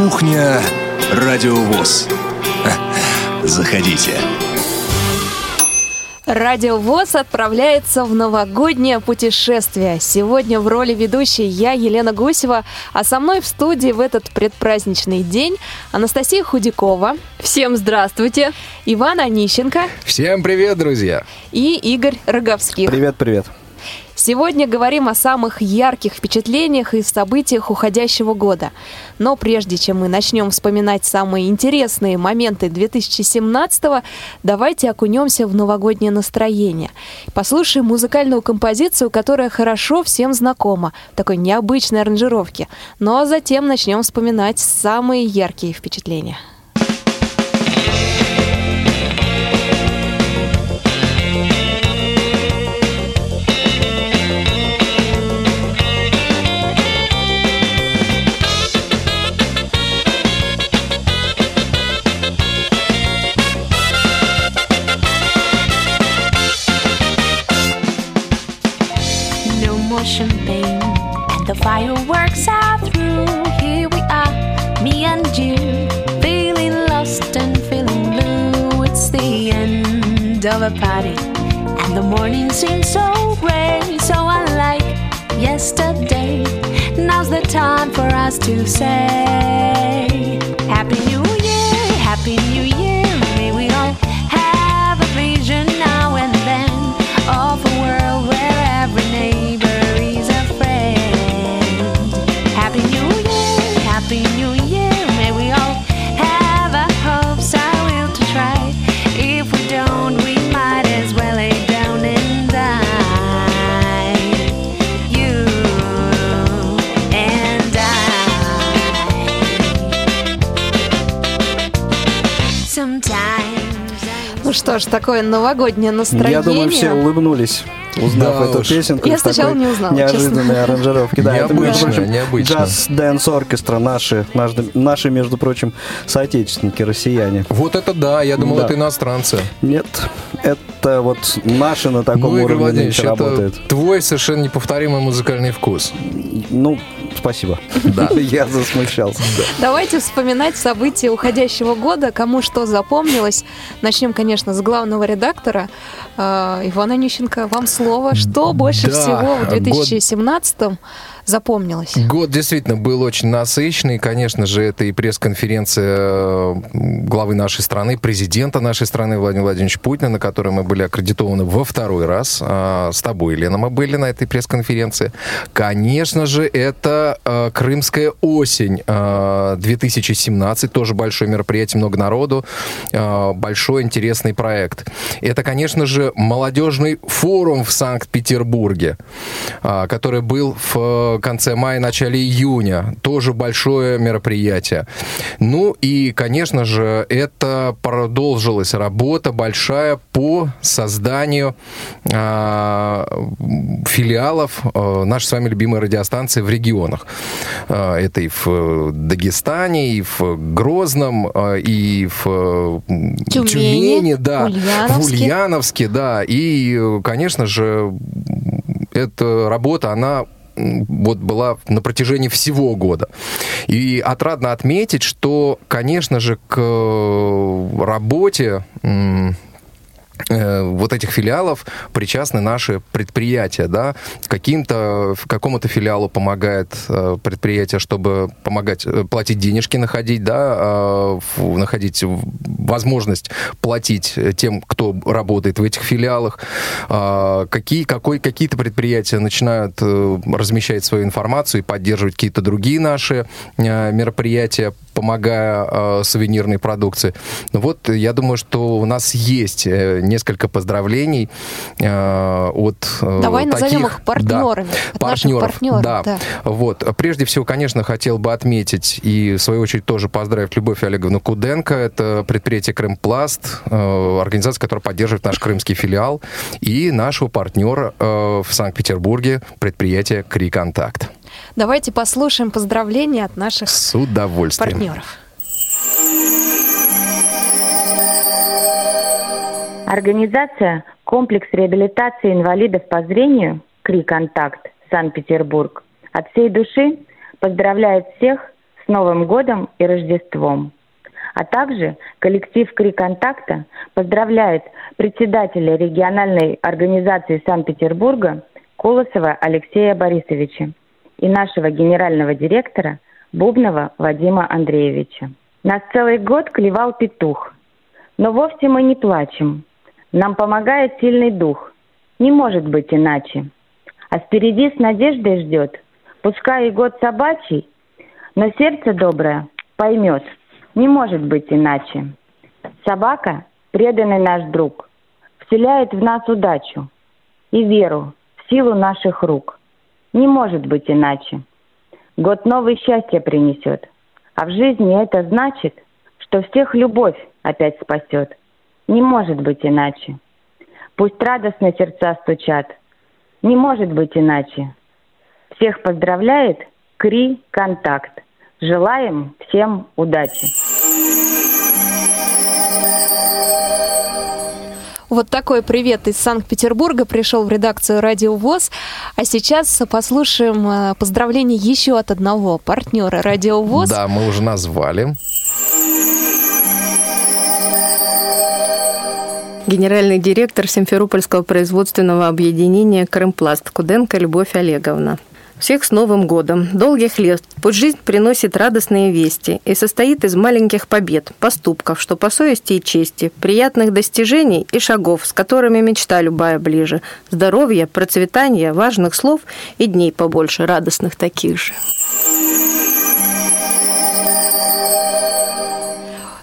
Кухня Радиовоз. Заходите. Радио ВОЗ отправляется в новогоднее путешествие. Сегодня в роли ведущей я, Елена Гусева, а со мной в студии в этот предпраздничный день Анастасия Худякова. Всем здравствуйте. Иван Онищенко. Всем привет, друзья. И Игорь Роговских. Привет, привет. Сегодня говорим о самых ярких впечатлениях и событиях уходящего года. Но прежде чем мы начнем вспоминать самые интересные моменты 2017-го, давайте окунемся в новогоднее настроение. Послушаем музыкальную композицию, которая хорошо всем знакома, в такой необычной аранжировке. Ну а затем начнем вспоминать самые яркие впечатления. Fireworks are through. Here we are, me and you, feeling lost and feeling blue. It's the end of a party, and the morning seems so gray, so unlike yesterday. Now's the time for us to say, Happy New Year, такое новогоднее настроение. Я думаю, все улыбнулись, узнав Да эту уж. песенку. Я сначала не узнала, Неожиданной честно. аранжировки. Да, это, между Необычно, прочим, необычно. Джаз Дэнс Оркестра, наши, наши, наши, между прочим, соотечественники, россияне. Вот это да, я думал, Да. это иностранцы. Нет, это вот наши на таком ну, уровне нынче это работает. твой совершенно неповторимый музыкальный вкус. Ну, спасибо. Да. Я засмущался. Давайте вспоминать события уходящего года, кому что запомнилось. Начнем, конечно, с главного редактора э, Ивана Нищенко. Вам слово. Что больше всего в год- 2017 запомнилось? Год действительно был очень насыщенный. Конечно же, это и пресс-конференция э, главы нашей страны, президента нашей страны Владимира Владимировича Путина, на которой мы были аккредитованы во второй раз. А, С тобой, Лена, мы были на этой пресс-конференции. Конечно же, это э, Крымская осень э, 2017. Тоже большое мероприятие, много народу. э, Большой интересный проект. Это, конечно же, молодежный форум в Санкт-Петербурге, а, который был в конце мая, начале июня. Тоже большое мероприятие. Ну и, конечно же, это продолжилась работа большая по созданию а, филиалов а, нашей с вами любимой радиостанции в регионах. А, это и в Дагестане, и в Грозном, а, и в м, Тюмени, Тюмени, да, в Ульяновске. Да. И, э, конечно же, эта работа, она вот была на протяжении всего года. И отрадно отметить, что, конечно же, к э, работе э, вот этих филиалов причастны наши предприятия, да, каким-то, какому-то филиалу помогает э, предприятие, чтобы помогать э, платить денежки, находить, да, э, находить возможность платить тем, кто работает в этих филиалах. А, Какие, какой, какие-то предприятия начинают э, размещать свою информацию и поддерживать какие-то другие наши э, мероприятия, помогая э, сувенирной продукции. Ну Вот я думаю, что у нас есть э, несколько поздравлений э, от э, Давай назовем таких- их партнерами, да, от наших партнеров, да. да. Вот. Прежде всего, конечно, хотел бы отметить и, в свою очередь, тоже поздравить Любовь Олеговну Куденко. Это предприятие «Крымпласт», э, организация, которая поддерживает наш крымский филиал, и нашего партнера э, в Санкт-Петербурге, предприятие «Криконтакт». Давайте послушаем поздравления от наших С удовольствием. партнеров. Организация «Комплекс реабилитации инвалидов по зрению» «Кри Контакт» Санкт-Петербург от всей души поздравляет всех с Новым годом и Рождеством. А также коллектив «Кри Контакта» поздравляет председателя региональной организации Санкт-Петербурга Колосова Алексея Борисовича и нашего генерального директора Бубнова Вадима Андреевича. Нас целый год клевал петух. Но вовсе мы не плачем. Нам помогает сильный дух. Не может быть иначе. А впереди с надеждой ждет. Пускай и год собачий, но сердце доброе поймет. Не может быть иначе. Собака, преданный наш друг, вселяет в нас удачу и веру в силу наших рук. Не может быть иначе. Год новый счастье принесет. А в жизни это значит, что всех любовь опять спасет. Не может быть иначе. Пусть радостно сердца стучат. Не может быть иначе. Всех поздравляет Кри Контакт. Желаем всем удачи. Вот такой привет из Санкт-Петербурга пришел в редакцию Радио ВОЗ. А сейчас послушаем э, поздравление еще от одного партнера Радио ВОЗ. Да, мы уже назвали. Генеральный директор Симферопольского производственного объединения «Крымпласт» Куденко Любовь Олеговна. Всех с Новым годом! Долгих лет! Пусть жизнь приносит радостные вести и состоит из маленьких побед, поступков, что по совести и чести, приятных достижений и шагов, с которыми мечта любая ближе, здоровья, процветания, важных слов и дней побольше радостных таких же.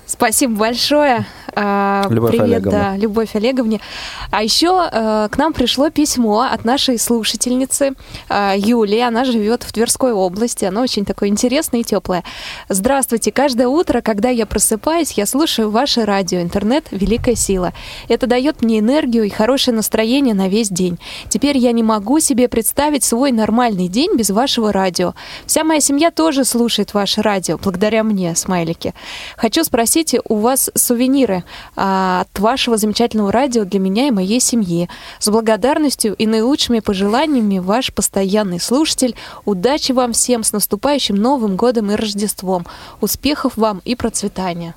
Спасибо большое. А, Любовь Привет, Олеговна. да, Любовь Олеговне. А еще э, к нам пришло письмо от нашей слушательницы э, Юлии. Она живет в Тверской области. Оно очень такое интересное и теплое. Здравствуйте. Каждое утро, когда я просыпаюсь, я слушаю ваше радио. Интернет — великая сила. Это дает мне энергию и хорошее настроение на весь день. Теперь я не могу себе представить свой нормальный день без вашего радио. Вся моя семья тоже слушает ваше радио, благодаря мне, смайлики. Хочу спросить, у вас сувениры а, от вашего замечательного радио для меня и моей семьи. С благодарностью и наилучшими пожеланиями ваш постоянный слушатель. Удачи вам всем с наступающим Новым годом и Рождеством. Успехов вам и процветания.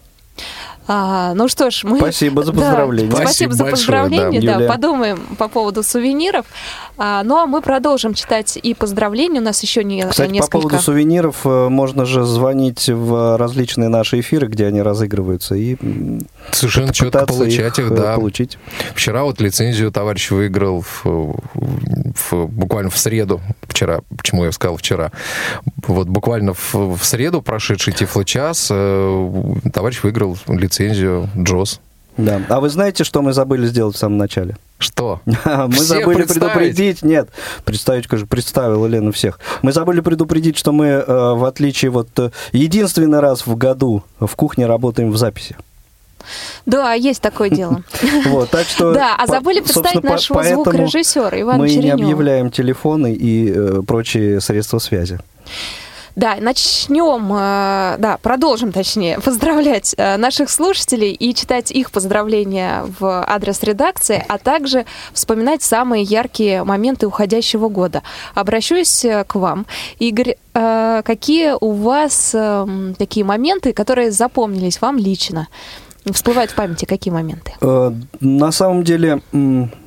А, ну что ж, мы... Спасибо за Да, поздравления. спасибо, Спасибо за большое, поздравления. да. Да, подумаем по поводу сувениров. А, ну а мы продолжим читать и поздравления. У нас еще не, Кстати, несколько. по поводу сувениров, э, можно же звонить в различные наши эфиры, где они разыгрываются, и Совершенно четко получать их, э, да. получить. Вчера вот лицензию товарищ выиграл в, в- буквально в среду. Вчера, почему я сказал вчера? Вот буквально в, в среду, прошедший Тифло-час, э, товарищ выиграл лицензию Джос. Да. А вы знаете, что мы забыли сделать в самом начале? Что? Мы Всех забыли предупредить, нет, представить, конечно, представила Лена всех. Мы забыли предупредить, что мы, э, в отличие вот э, единственный раз в году в кухне работаем в записи. Да, есть такое дело. Вот, так что, Да, а забыли представить нашего звукорежиссера Ивана Мы не объявляем телефоны и э, прочие средства связи. Да, начнем, э, да, продолжим, точнее, поздравлять э, наших слушателей и читать их поздравления в адрес редакции, а также вспоминать самые яркие моменты уходящего года. Обращусь э, к вам. Игорь, какие у вас э, м, такие моменты, которые запомнились вам лично? Всплывают в памяти какие моменты? Э, На самом деле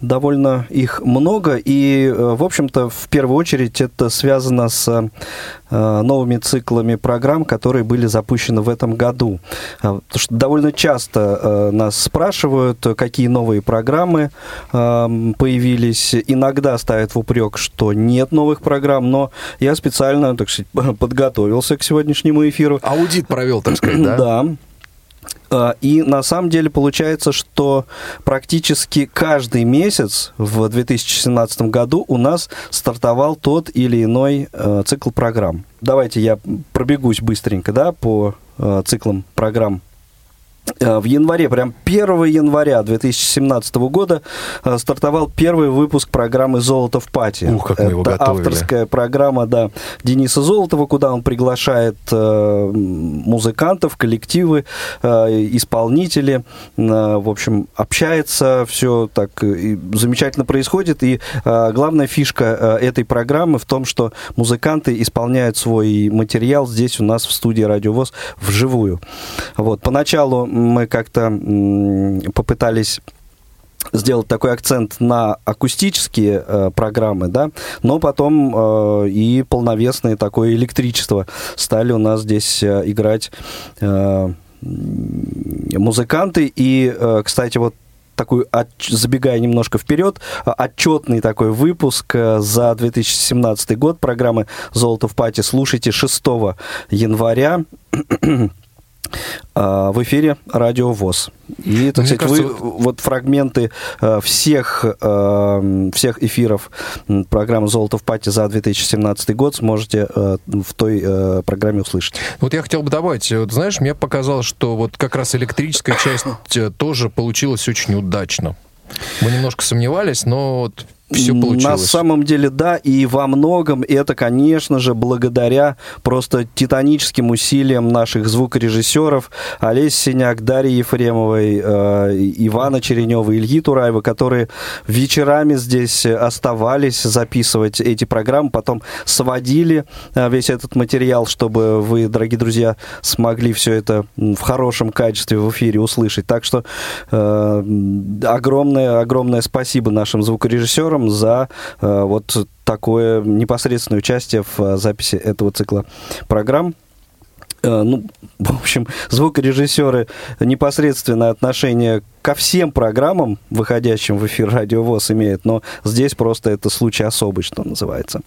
довольно их много, и, э, в общем-то, в первую очередь это связано с э, новыми циклами программ, которые были запущены в этом году. Потому что довольно часто нас спрашивают, какие новые программы появились. Иногда ставят в упрек, что нет новых программ, но я специально, так сказать, подготовился к сегодняшнему эфиру. Аудит провел, так сказать, да? Да. А, И на самом деле получается, что практически каждый месяц в 2017 году у нас стартовал тот или иной э, цикл программ. Давайте я пробегусь быстренько да, по э, циклам программ. Э, В январе, прям 1 января 2017 года э, стартовал первый выпуск программы «Золото в пати». Ух, как мы его Это готовили. авторская программа, да, Дениса Золотова, куда он приглашает э, музыкантов, коллективы, э, исполнители. Э, в общем, общается, все так э, замечательно происходит. И главная фишка этой программы в том, что музыканты исполняют свой материал здесь у нас в студии «Радиовоз» вживую. Вот. Поначалу мы как-то попытались сделать такой акцент на акустические э, программы, да, но потом э, и полновесное такое электричество стали у нас здесь э, играть э, музыканты. И, э, кстати, вот такой, отч- забегая немножко вперед, отчетный такой выпуск э, за 2017 год программы «Золото в пати» слушайте 6 января в эфире Радио ВОЗ. И, так Мне сказать, вы кажется, вот фрагменты э, всех, э, всех эфиров программы «Золото в пати» за 2017 год сможете э, в той программе услышать. Вот я хотел бы добавить, вот знаешь, мне показалось, что вот как раз электрическая часть тоже получилась очень удачно. Мы немножко сомневались, но вот все На получилось. самом деле, да, и во многом это, конечно же, благодаря просто титаническим усилиям наших звукорежиссеров Олеси Синяк, Дарьи Ефремовой, э, Ивана Черенева, Ильи Тураева, которые вечерами здесь оставались записывать эти программы, потом сводили э, весь этот материал, чтобы вы, дорогие друзья, смогли все это в хорошем качестве в эфире услышать. Так что э, огромное, огромное спасибо нашим звукорежиссерам за э, вот такое непосредственное участие в э, записи этого цикла программ. Э, ну, в общем, звукорежиссеры непосредственное отношение ко всем программам, выходящим в эфир Радио ВОЗ, имеют, но здесь просто это случай особый, что называется.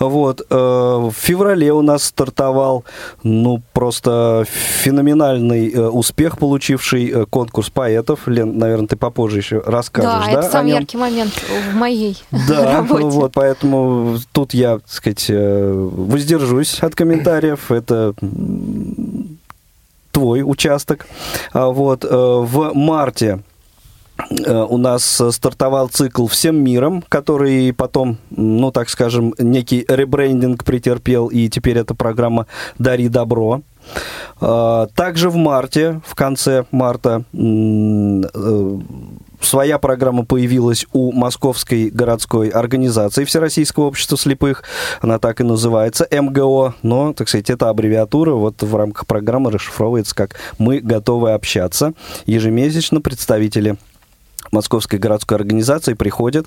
Вот. э, В феврале у нас стартовал, ну, просто феноменальный э, успех, получивший э, конкурс поэтов. Лен, наверное, ты попозже еще расскажешь, Да, да, это самый яркий момент в моей Да, работе. вот, поэтому тут я, так сказать, воздержусь от комментариев. Это твой участок. А Вот, э, в марте э, у нас стартовал цикл «Всем миром», который потом, ну, так скажем, некий ребрендинг претерпел, и теперь эта программа «Дари добро». А, Также в марте, в конце марта, э, своя программа появилась у Московской городской организации Всероссийского общества слепых. Она так и называется, МГО, но, так сказать, эта аббревиатура вот в рамках программы расшифровывается как «Мы готовы общаться». Ежемесячно представители Московской городской организации приходят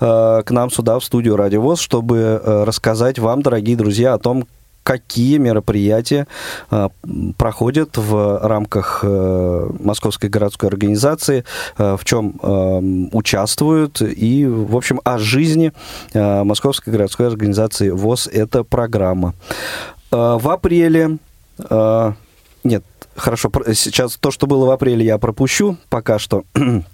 э, к нам сюда, в студию Радио ВОЗ, чтобы э, рассказать вам, дорогие друзья, о том, какие мероприятия э, проходят в рамках э, Московской городской организации, э, в чем э, участвуют, и, в общем, о жизни э, Московской городской организации ВОЗ эта программа. Э, в апреле... нет, хорошо, сейчас то, что было в апреле, я пропущу пока что.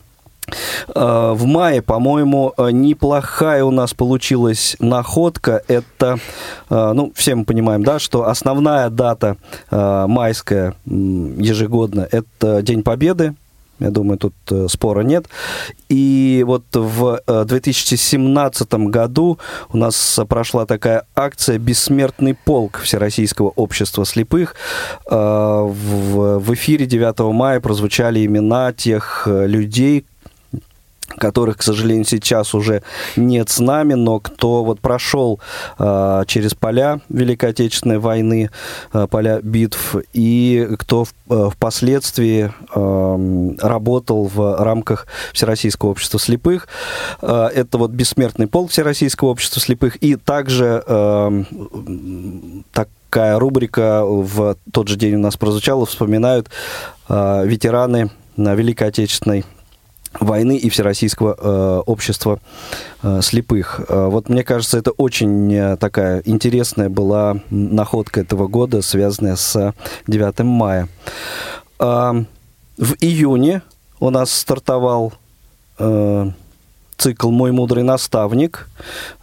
Э, В мае, по-моему, э, неплохая у нас получилась находка. Это, э, ну, все мы понимаем, да, что основная дата майская ежегодно – это День Победы. Я думаю, тут спора нет. И вот в э, 2017 году у нас прошла такая акция «Бессмертный полк Всероссийского общества слепых». В, эфире 9 мая прозвучали имена тех людей, которых, к сожалению, сейчас уже нет с нами, но кто вот прошел э, через поля Великой Отечественной войны, э, поля битв, и кто в- э, впоследствии э, работал в рамках Всероссийского общества слепых. Э, это вот бессмертный полк Всероссийского общества слепых, и также э, такая рубрика в тот же день у нас прозвучала, вспоминают э, ветераны на Великой Отечественной войны и Всероссийского э, общества э, слепых. Э, вот мне кажется, это очень э, такая интересная была находка этого года, связанная с 9 мая. А, в июне у нас стартовал э, цикл «Мой мудрый наставник»,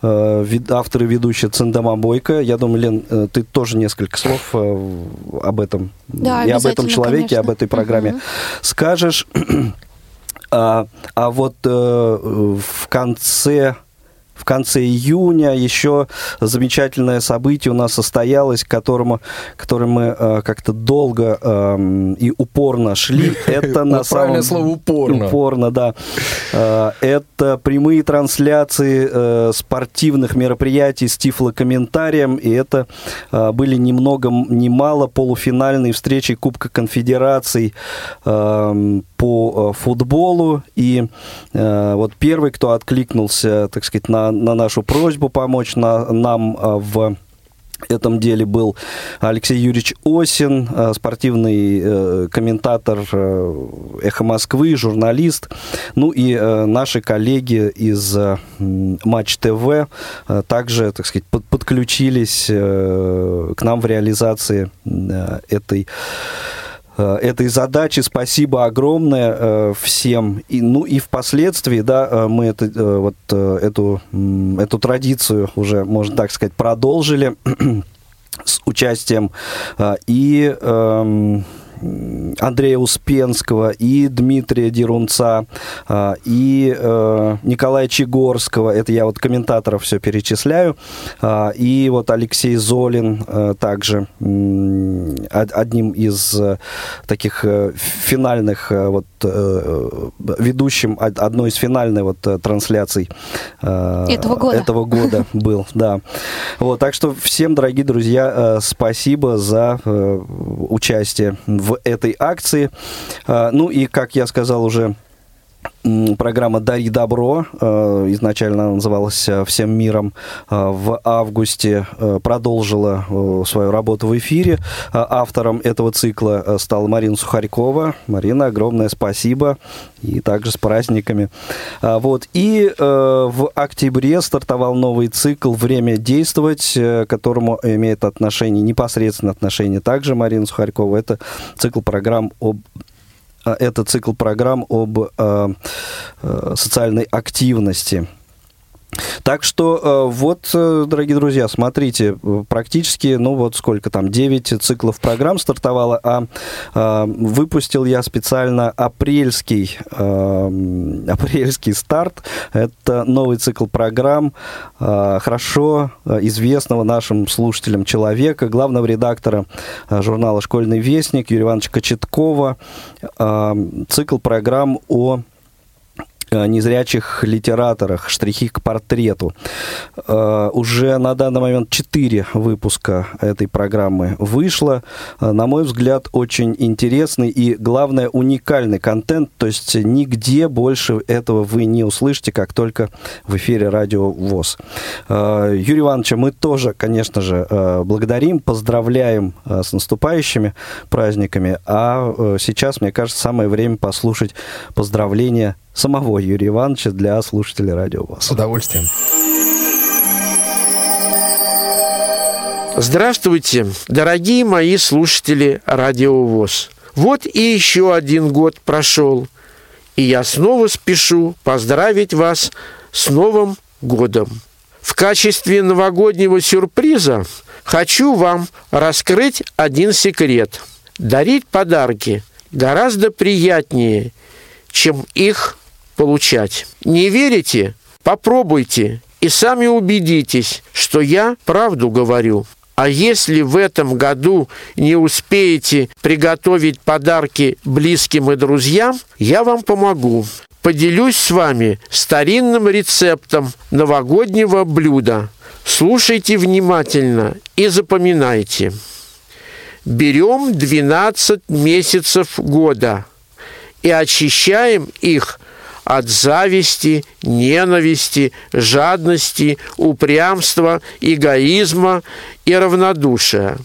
э, вид- автор и ведущая Циндама Бойко. Я думаю, Лен, э, ты тоже несколько слов э, об этом Да, и об этом человеке, конечно. об этой программе Мгм. скажешь. А, а вот э, в конце в конце июня еще замечательное событие у нас состоялось, к которому, к которому мы э, как-то долго эм, и упорно шли. Это на самом слово «упорно». Упорно, да. Э, Это прямые трансляции э, спортивных мероприятий с тифлокомментарием, и это э, были ни много ни мало полуфинальные встречи Кубка Конфедераций эм, по э, футболу. И э, вот первый, кто откликнулся, так сказать, на, на нашу просьбу помочь на- нам э, в этом деле был Алексей Юрьевич Осин, э, спортивный э, комментатор «Эхо Москвы», журналист. Ну и наши коллеги из Матч ТВ также, так сказать, под- подключились к нам в реализации этой этой задачи. Спасибо огромное э, всем. И, ну и впоследствии, да, э, мы это, э, вот, э, эту, эту традицию уже, можно так сказать, продолжили с участием э, и эм, Андрея Успенского, и Дмитрия Дерунца, э, и э, Николая Чегорского, это я вот комментаторов все перечисляю, э, и вот Алексей Золин э, также одним из э, таких финальных, вот ведущим од- одной из финальной вот трансляций Этого года. этого года был, да. Вот, так что всем, дорогие друзья, спасибо за участие в этой акции. Э, Ну и, как я сказал уже, программа «Дари добро», э, изначально называлась «Всем миром», э, в августе э, продолжила свою работу в эфире. Автором этого цикла стала Марина Сухарькова. Марина, огромное спасибо. И также с праздниками. Вот. И в октябре стартовал новый цикл «Время действовать», к которому имеет отношение, непосредственно отношение также Марина Сухарькова. Это цикл программ об это цикл программ об э, э, социальной активности. Так что э, вот, э, дорогие друзья, смотрите, э, практически, ну вот сколько там, 9 циклов программ стартовало, а выпустил я специально апрельский, апрельский старт. Это новый цикл программ хорошо известного нашим слушателям человека, главного редактора журнала «Школьный вестник» Юрия Ивановича Кочеткова. Цикл программ о незрячих литераторах, штрихи к портрету. Э, Уже на данный момент 4 выпуска этой программы вышло. Э, На мой взгляд, очень интересный и, главное, уникальный контент. То есть нигде больше этого вы не услышите, как только в эфире Радио ВОЗ. Э, Юрия Ивановича мы тоже, конечно же, э, благодарим, поздравляем э, с наступающими праздниками. А э, сейчас, мне кажется, самое время послушать поздравления самого Юрия Ивановича для слушателей Радио ВОЗ. С удовольствием. Здравствуйте, дорогие мои слушатели Радио ВОЗ. Вот и еще один год прошел, и я снова спешу поздравить вас с Новым годом. В качестве новогоднего сюрприза хочу вам раскрыть один секрет. Дарить подарки гораздо приятнее, чем их получать. Не верите? Попробуйте и сами убедитесь, что я правду говорю. А если в этом году не успеете приготовить подарки близким и друзьям, я вам помогу. Поделюсь с вами старинным рецептом новогоднего блюда. Слушайте внимательно и запоминайте. Берем 12 месяцев года и очищаем их от зависти, ненависти, жадности, упрямства, эгоизма и равнодушия.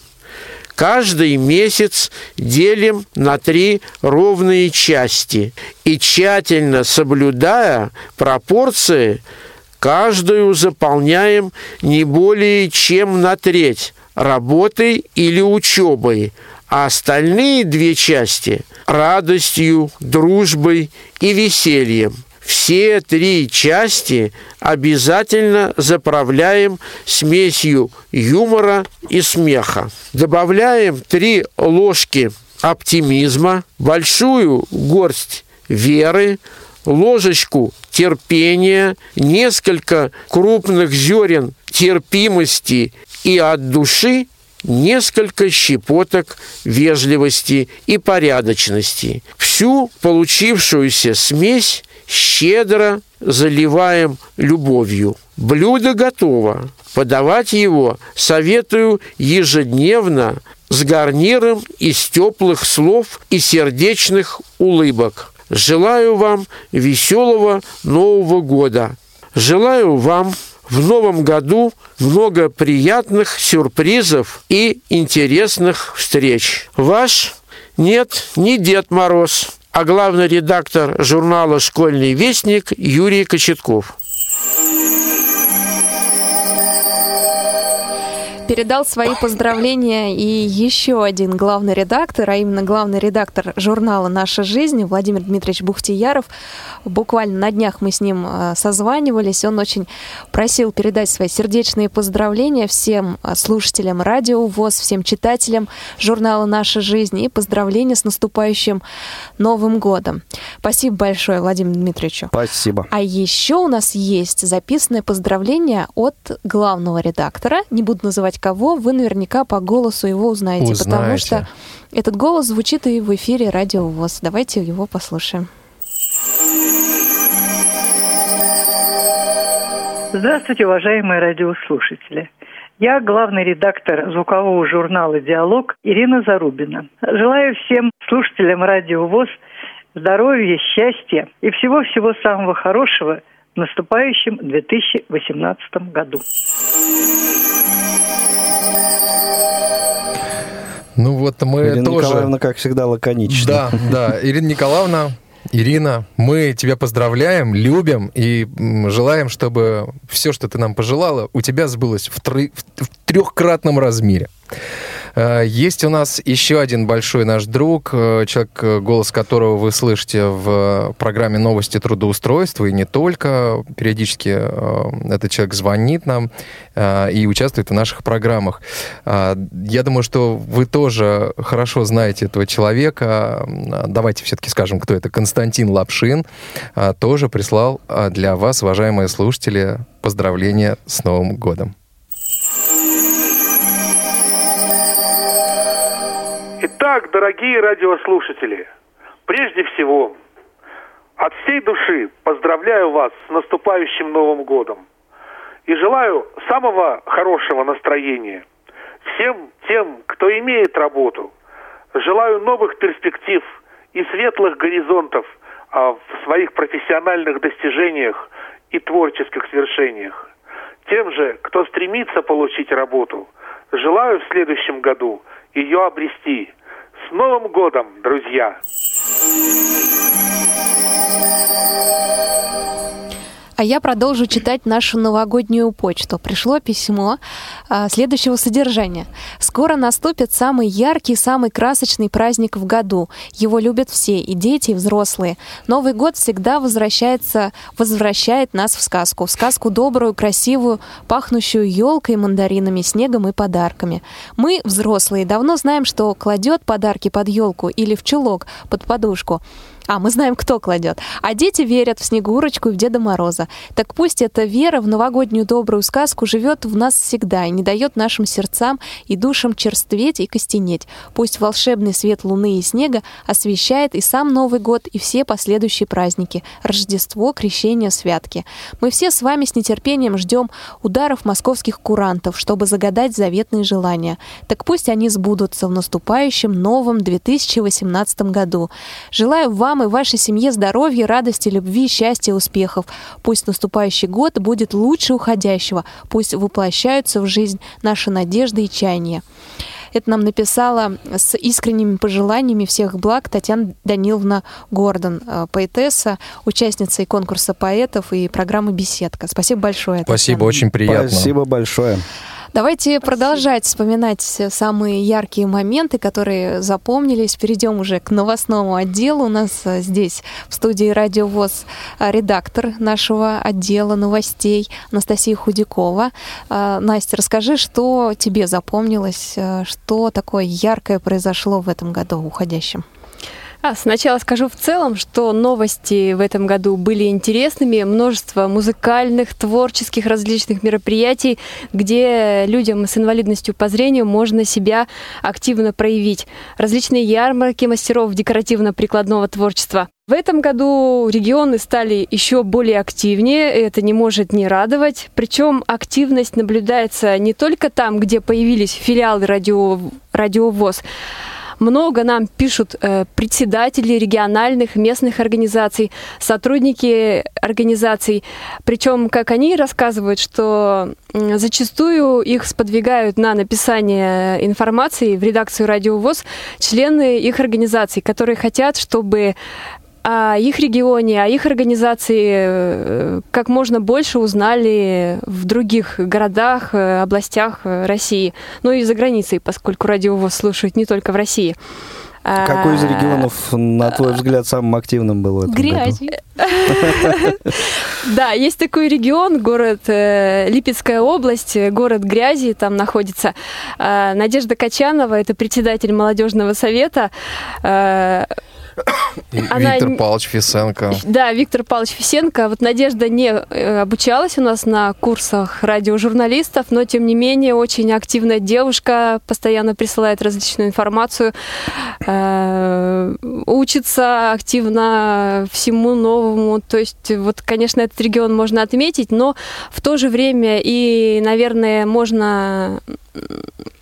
Каждый месяц делим на три ровные части и тщательно соблюдая пропорции, каждую заполняем не более чем на треть работой или учебой, а остальные две части – радостью, дружбой и весельем. все три части обязательно заправляем смесью юмора и смеха. Добавляем три ложки оптимизма, большую горсть веры, ложечку терпения, несколько крупных зерен терпимости и от души несколько щепоток вежливости и порядочности. Всю получившуюся смесь щедро заливаем любовью. Блюдо готово. Подавать его советую ежедневно с гарниром из теплых слов и сердечных улыбок. Желаю вам веселого Нового года. Желаю вам в новом году много приятных сюрпризов и интересных встреч. Ваш нет, не Дед Мороз, а главный редактор журнала «Школьный вестник» Юрий Кочетков. Передал свои поздравления и еще один главный редактор, а именно главный редактор журнала «Наша жизнь» Владимир Дмитриевич Бухтияров. Буквально на днях мы с ним э, созванивались. Он очень просил передать свои сердечные поздравления всем э, слушателям радио ВОЗ, всем читателям журнала «Наша жизнь» и поздравления с наступающим Новым годом. Спасибо большое Владимиру Дмитриевичу. Спасибо. А еще у нас есть записанное поздравление от главного редактора. Не буду называть кого, вы наверняка по голосу его узнаете, Узнаете. потому что этот голос звучит и в эфире Радио ВОЗ. Давайте его послушаем. Здравствуйте, уважаемые радиослушатели. Я главный редактор звукового журнала «Диалог» Ирина Зарубина. Желаю всем слушателям радио ВОЗ здоровья, счастья и всего-всего самого хорошего в наступающем 2018 году. Ну вот мы Ирина тоже... Николаевна, как всегда, лаконична. Да, да. Ирина Николаевна, Ирина, мы тебя поздравляем, любим и желаем, чтобы все, что ты нам пожелала, у тебя сбылось в, тры- в трехкратном размере. Э, Есть у нас еще один большой наш друг, э, человек, э, голос которого вы слышите в программе «Новости трудоустройства», и не только. Периодически этот человек звонит нам и участвует в наших программах. Я думаю, что вы тоже хорошо знаете этого человека. Давайте все-таки скажем, кто это. Константин Лапшин тоже прислал для вас, уважаемые слушатели, поздравления с Новым годом. Итак, дорогие радиослушатели, прежде всего, от всей души поздравляю вас с наступающим Новым годом и желаю самого хорошего настроения всем тем, кто имеет работу. Желаю новых перспектив и светлых горизонтов а, в своих профессиональных достижениях и творческих свершениях. Тем же, кто стремится получить работу, желаю в следующем году ее обрести. Новым годом, друзья! А я продолжу читать нашу новогоднюю почту. Пришло письмо а, следующего содержания. Скоро наступит самый яркий, самый красочный праздник в году. Его любят все, и дети, и взрослые. Новый год всегда возвращается, возвращает нас в сказку. В сказку добрую, красивую, пахнущую елкой, мандаринами, снегом и подарками. Мы, взрослые, давно знаем, что кладет подарки под елку или в чулок под подушку. А, мы знаем, кто кладет. А дети верят в Снегурочку и в Деда Мороза. Так пусть эта вера в новогоднюю добрую сказку живет в нас всегда и не дает нашим сердцам и душам черстветь и костенеть. Пусть волшебный свет луны и снега освещает и сам Новый год, и все последующие праздники. Рождество, Крещение, Святки. Мы все с вами с нетерпением ждем ударов московских курантов, чтобы загадать заветные желания. Так пусть они сбудутся в наступающем новом 2018 году. Желаю вам и вашей семье здоровья, радости, любви, счастья, успехов. Пусть наступающий год будет лучше уходящего. Пусть воплощаются в жизнь наши надежды и чаяния. Это нам написала с искренними пожеланиями всех благ Татьяна Даниловна Гордон, э, поэтесса, участница и конкурса поэтов, и программы «Беседка». Спасибо большое, Спасибо, Татьяна. очень приятно. Спасибо большое. Давайте продолжать вспоминать самые яркие моменты, которые запомнились. Перейдем уже к новостному отделу. У нас э, здесь в студии Радио ВОЗ э, редактор нашего отдела новостей Анастасия Худякова. Э, Настя, расскажи, что тебе запомнилось, что такое яркое произошло в этом году уходящем? А, сначала скажу в целом, что новости в этом году были интересными. Множество музыкальных, творческих, различных мероприятий, где людям с инвалидностью по зрению можно себя активно проявить. Различные ярмарки мастеров декоративно-прикладного творчества. В этом году регионы стали еще более активнее, это не может не радовать. Причем активность наблюдается не только там, где появились филиалы радио, радиовоз, много нам пишут э, председатели региональных, местных организаций, сотрудники организаций. Причем, как они рассказывают, что зачастую их сподвигают на написание информации в редакцию «Радиовоз» члены их организаций, которые хотят, чтобы о их регионе, о их организации э, как можно больше узнали в других городах, э, областях э, России, ну и за границей, поскольку радио вас слушают не только в России. Какой из А, регионов, на твой взгляд, самым активным был в этом? Грязи. Да, есть такой регион, город Липецкая область, город Грязи, там находится. Надежда Качанова, это председатель молодежного совета. Она Виктор Павлович Фисенко. Да, Виктор Павлович Фисенко. Вот Надежда не э, обучалась у нас на курсах радиожурналистов, но тем не менее очень активная девушка, постоянно присылает различную информацию, э, учится активно всему новому. То есть вот, конечно, этот регион можно отметить, но в то же время и, наверное, можно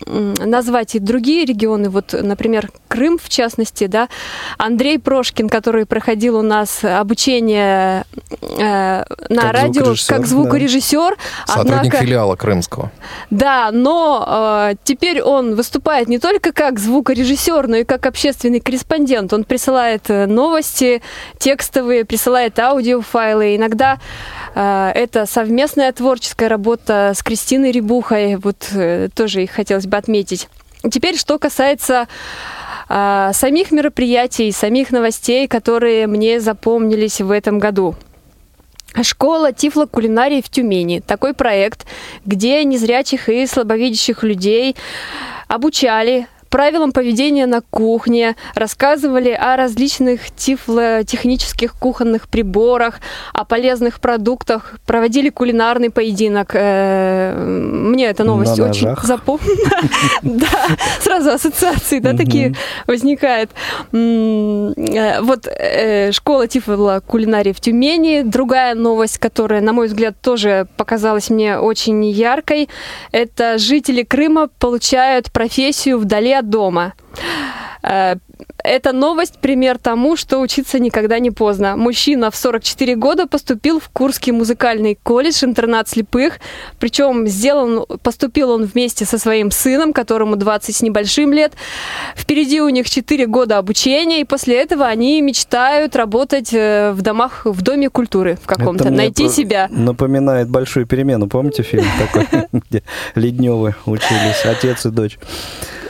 назвать и другие регионы, вот, например, Крым в частности, да, Андрей Прошкин, который проходил у нас обучение э, на Как радио звукорежиссер, как да. звукорежиссер, Сотрудник однако, филиала Крымского. да, но э, теперь он выступает не только как звукорежиссер, но и как общественный корреспондент. Он присылает э, новости текстовые, присылает аудиофайлы. Иногда э, это совместная творческая работа с Кристиной Рябухой. Вот э, тоже их хотелось бы отметить. Теперь, что касается а, самих мероприятий, самих новостей, которые мне запомнились в этом году. Школа тифлокулинарии в Тюмени. Такой проект, где незрячих и слабовидящих людей обучали правилам поведения на кухне, рассказывали о различных тифлотехнических кухонных приборах, о полезных продуктах, проводили кулинарный поединок. Э, Мне эта новость На очень запомнила. Да, сразу ассоциации, да, такие возникают. Э, Вот э, школа Тифла кулинарии в Тюмени. Другая новость, которая, на мой взгляд, тоже показалась мне очень яркой, это жители Крыма получают профессию вдали дома. Э, Это новость, пример тому, что учиться никогда не поздно. Мужчина в 44 года поступил в Курский музыкальный колледж, интернат слепых. Причем сделан, поступил он вместе со своим сыном, которому 20 с небольшим лет. Впереди у них 4 года обучения, и после этого они мечтают работать э, в домах, в доме культуры в каком-то, найти себя. Напоминает большую перемену. Помните фильм такой, где Ледневы учились, отец и дочь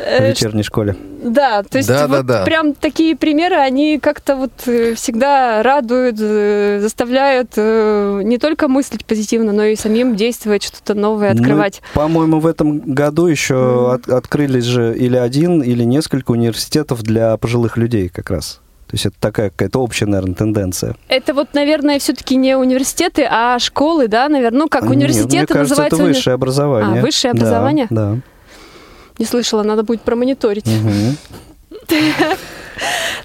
в Э, вечерней школе? Да, то есть Да, вот да, да. прям такие примеры, они как-то вот э, всегда радуют, э, заставляют не только мыслить позитивно, но и самим действовать, что-то новое Ну, открывать. по-моему, в этом году еще от- открылись же или один, или несколько университетов для пожилых людей как раз. То есть это такая какая-то общая, наверное, тенденция. Это вот, наверное, все-таки не университеты, а школы, да, наверное, ну как Нет, университеты мне кажется, называются. это высшее образование. А, высшее Да, образование? Да. Не слышала, надо будет промониторить. Мгм.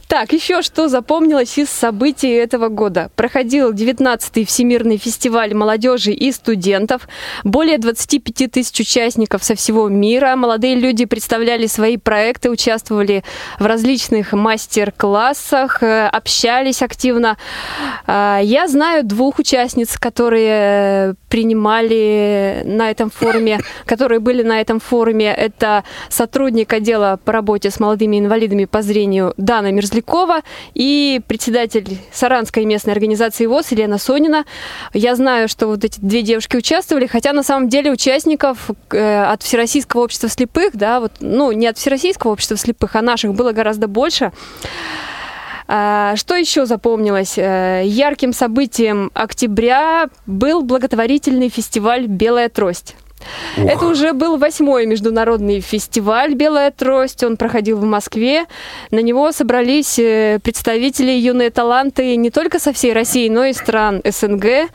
Так, еще что запомнилось из событий этого года. Проходил 19-й Всемирный фестиваль молодежи и студентов. Более 25 тысяч участников со всего мира. Молодые люди представляли свои проекты, участвовали в различных мастер-классах, э, общались активно. А, Я знаю двух участниц, которые принимали на этом форуме, которые были на этом форуме. Это сотрудник отдела по работе с молодыми инвалидами по зрению Дана Мерзлякова и председатель Саранской местной организации ВОЗ Елена Сонина. Я знаю, что вот эти две девушки участвовали, хотя на самом деле участников э, от Всероссийского общества слепых, да, вот, ну, не от Всероссийского общества слепых, а наших было гораздо больше. А, Что еще запомнилось? Э, Ярким событием октября был благотворительный фестиваль «Белая трость». Это уже был восьмой международный фестиваль «Белая трость». Он проходил в Москве. На него собрались э, представители юные таланты не только со всей России, но и стран СНГ.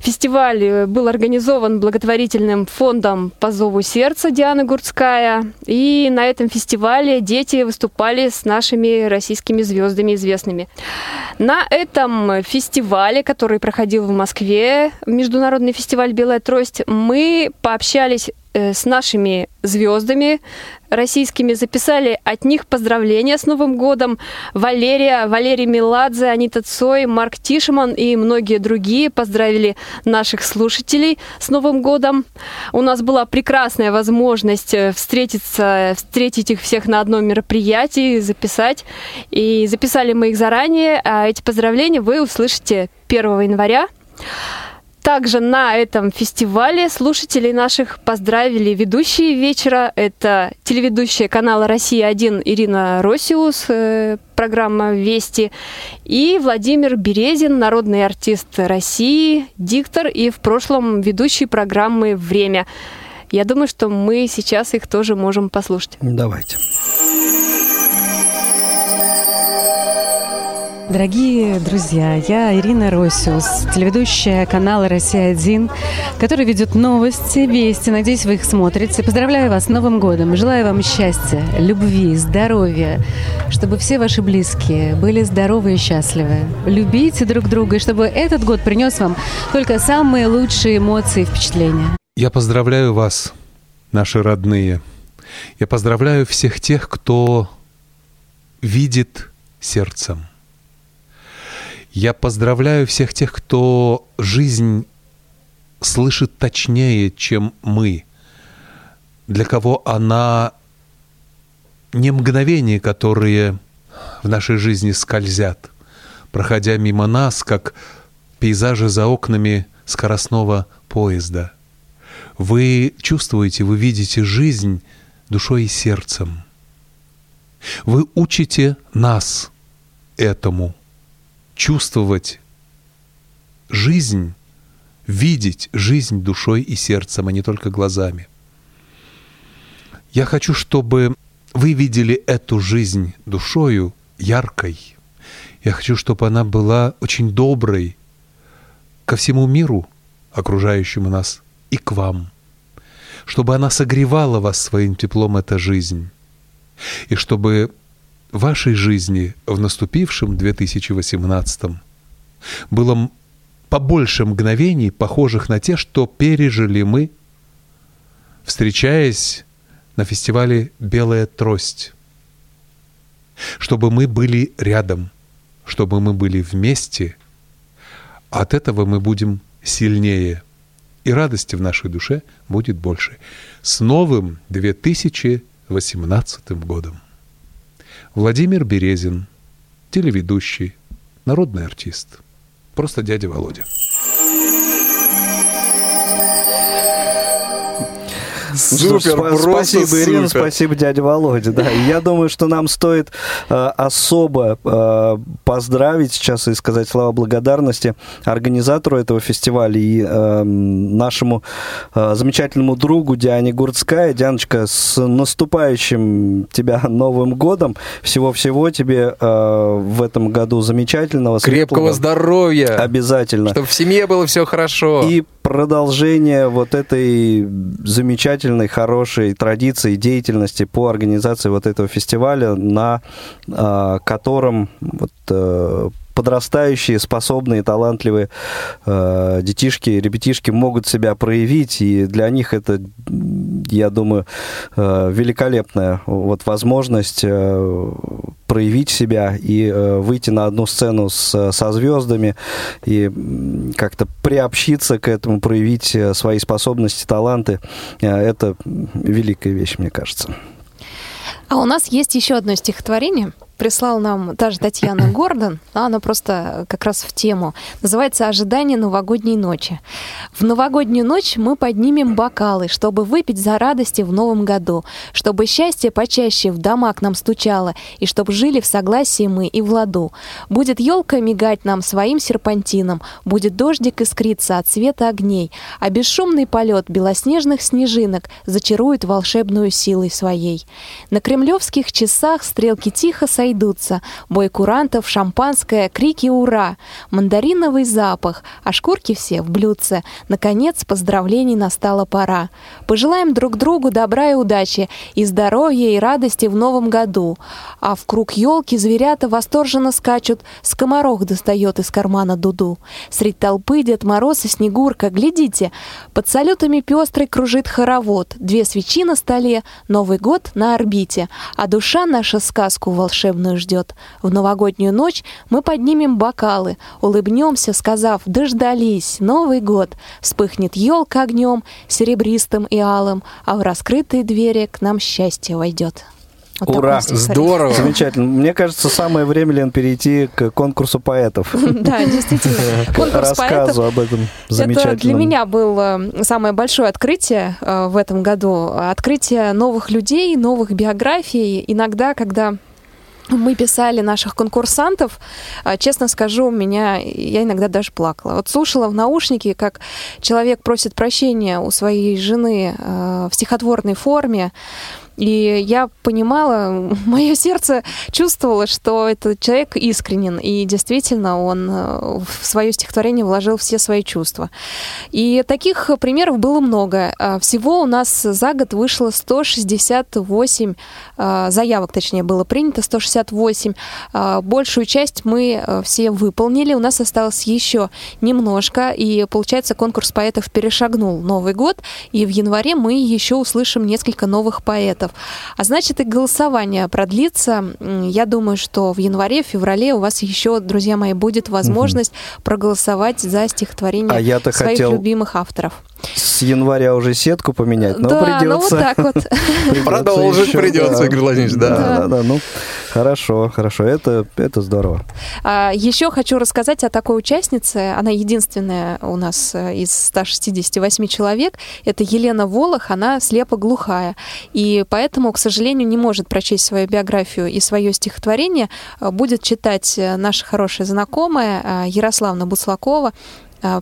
Фестиваль э, был организован благотворительным фондом «По зову сердца» Дианы Гурцкая. И на этом фестивале дети выступали с нашими российскими звездами известными. На этом фестивале, который проходил в Москве, международный фестиваль «Белая трость», мы пообщались с нашими звездами российскими, записали от них поздравления с Новым годом. Валерия, Валерий Меладзе, Анита Цой, Марк Тишман и многие другие поздравили наших слушателей с Новым годом. У нас была прекрасная возможность э, встретиться, встретить их всех на одном мероприятии, записать. И записали мы их заранее, а эти поздравления вы услышите 1 января. Также на этом фестивале слушателей наших поздравили ведущие вечера. Это телеведущая канала «Россия-1» Ирина Росиус, э, программа «Вести», и Владимир Березин, народный артист России, диктор и в прошлом ведущий программы «Время». Я думаю, что мы сейчас их тоже можем послушать. Давайте. Дорогие друзья, я Ирина Росиус, телеведущая канала «Россия-1», который ведет новости, вести. Надеюсь, вы их смотрите. Поздравляю вас с Новым годом. Желаю вам счастья, любви, здоровья, чтобы все ваши близкие были здоровы и счастливы. Любите друг друга, и чтобы этот год принес вам только самые лучшие эмоции и впечатления. Я поздравляю вас, наши родные. Я поздравляю всех тех, кто видит сердцем. Я поздравляю всех тех, кто жизнь слышит точнее, чем мы, для кого она не мгновения, которые в нашей жизни скользят, проходя мимо нас, как пейзажи за окнами скоростного поезда. Вы чувствуете, вы видите жизнь душой и сердцем. Вы учите нас этому – чувствовать жизнь, видеть жизнь душой и сердцем, а не только глазами. Я хочу, чтобы вы видели эту жизнь душою яркой. Я хочу, чтобы она была очень доброй ко всему миру, окружающему нас, и к вам. Чтобы она согревала вас своим теплом, эта жизнь. И чтобы вашей жизни в наступившем 2018 было побольше мгновений, похожих на те, что пережили мы, встречаясь на фестивале «Белая трость», чтобы мы были рядом, чтобы мы были вместе, от этого мы будем сильнее, и радости в нашей душе будет больше. С новым 2018 годом! Владимир Березин, телеведущий, народный артист. Просто дядя Володя. Супер, Супер, спасибо, просто Ирина, спасибо, дядя Володя. Да, я думаю, что нам стоит э, особо э, поздравить сейчас и сказать слова благодарности организатору этого фестиваля и э, нашему замечательному другу Диане Гурцкая. Дианочка, с наступающим тебя Новым годом. Всего-всего тебе в этом году замечательного, Крепкого здоровья. Обязательно. Чтобы в семье было все хорошо. И продолжение вот этой замечательной, хорошей традиции, деятельности по организации вот этого фестиваля, на а, котором вот, э, подрастающие, способные, талантливые э, детишки, ребятишки могут себя проявить, и для них это, я думаю, э, великолепная вот возможность э, проявить себя и э, выйти на одну сцену с, со звездами и как-то приобщиться к этому, проявить э, свои способности, таланты. Э, Это великая вещь, мне кажется. А у нас есть еще одно стихотворение. Прислал нам та же Татьяна Гордон, она просто как раз в тему. Называется «Ожидание новогодней ночи». В новогоднюю ночь мы поднимем бокалы, чтобы выпить за радости в новом году, чтобы счастье почаще в дома к нам стучало, и чтобы жили в согласии мы и в ладу. Будет елка мигать нам своим серпантином, будет дождик искриться от света огней, а бесшумный полет белоснежных снежинок зачарует волшебную силой своей. На кремлевских часах стрелки тихо сойдутся, бой курантов, шампанское, крики «Ура!», мандариновый запах, а шкурки все в блюдце. Наконец, поздравлений настала пора. Пожелаем друг другу добра и удачи, и здоровья, и радости в новом году. А в круг елки зверята восторженно скачут, скоморох достает из кармана дуду. Средь толпы Дед Мороз и Снегурка, глядите, под салютами пестрый кружит хоровод, две свечи на столе, Новый год на орбите, а душа наша сказку волшебную ждет. В новогоднюю ночь мы поднимем бокалы, улыбнемся, сказав «Дождались, Новый год!» Вспыхнет елка огнем, серебристым и алым, а в раскрытые двери к нам счастье войдет. Вот Ура! Здорово. Замечательно. Мне кажется, самое время, Лен, перейти к конкурсу поэтов. Да, действительно. Конкурс рассказу поэтов. об этом Это замечательном. для меня было самое большое открытие э, в этом году. Открытие новых людей, новых биографий. Иногда, когда мы писали наших конкурсантов, а, честно скажу, у меня я иногда даже плакала. Вот слушала в наушнике, как человек просит прощения у своей жены э, в стихотворной форме. И я понимала, мое сердце чувствовало, что этот человек искренен, и действительно он э, в свое стихотворение вложил все свои чувства. И таких примеров было много. А, Всего у нас за год вышло 168 э, заявок, точнее, было принято 168. А, Большую часть мы э, все выполнили, у нас осталось еще немножко, и получается конкурс поэтов перешагнул Новый год, и в январе мы еще услышим несколько новых поэтов. А значит, и голосование продлится. Я думаю, что в январе, в феврале у вас еще, друзья мои, будет возможность проголосовать за стихотворение А я-то своих хотел любимых авторов. С января уже сетку поменять, но да, придется. ну вот так вот. придется Продолжить придется. Игорь Владимирович, да. Да, да, да, ну, хорошо, хорошо, это, это здорово. А, Еще хочу рассказать о такой участнице. Она единственная у нас э, из 168 человек. Это Елена Волох. Она слепо-глухая. И поэтому, к сожалению, не может прочесть свою биографию и свое стихотворение. А, Будет читать э, наша хорошая знакомая Ярославна Буслакова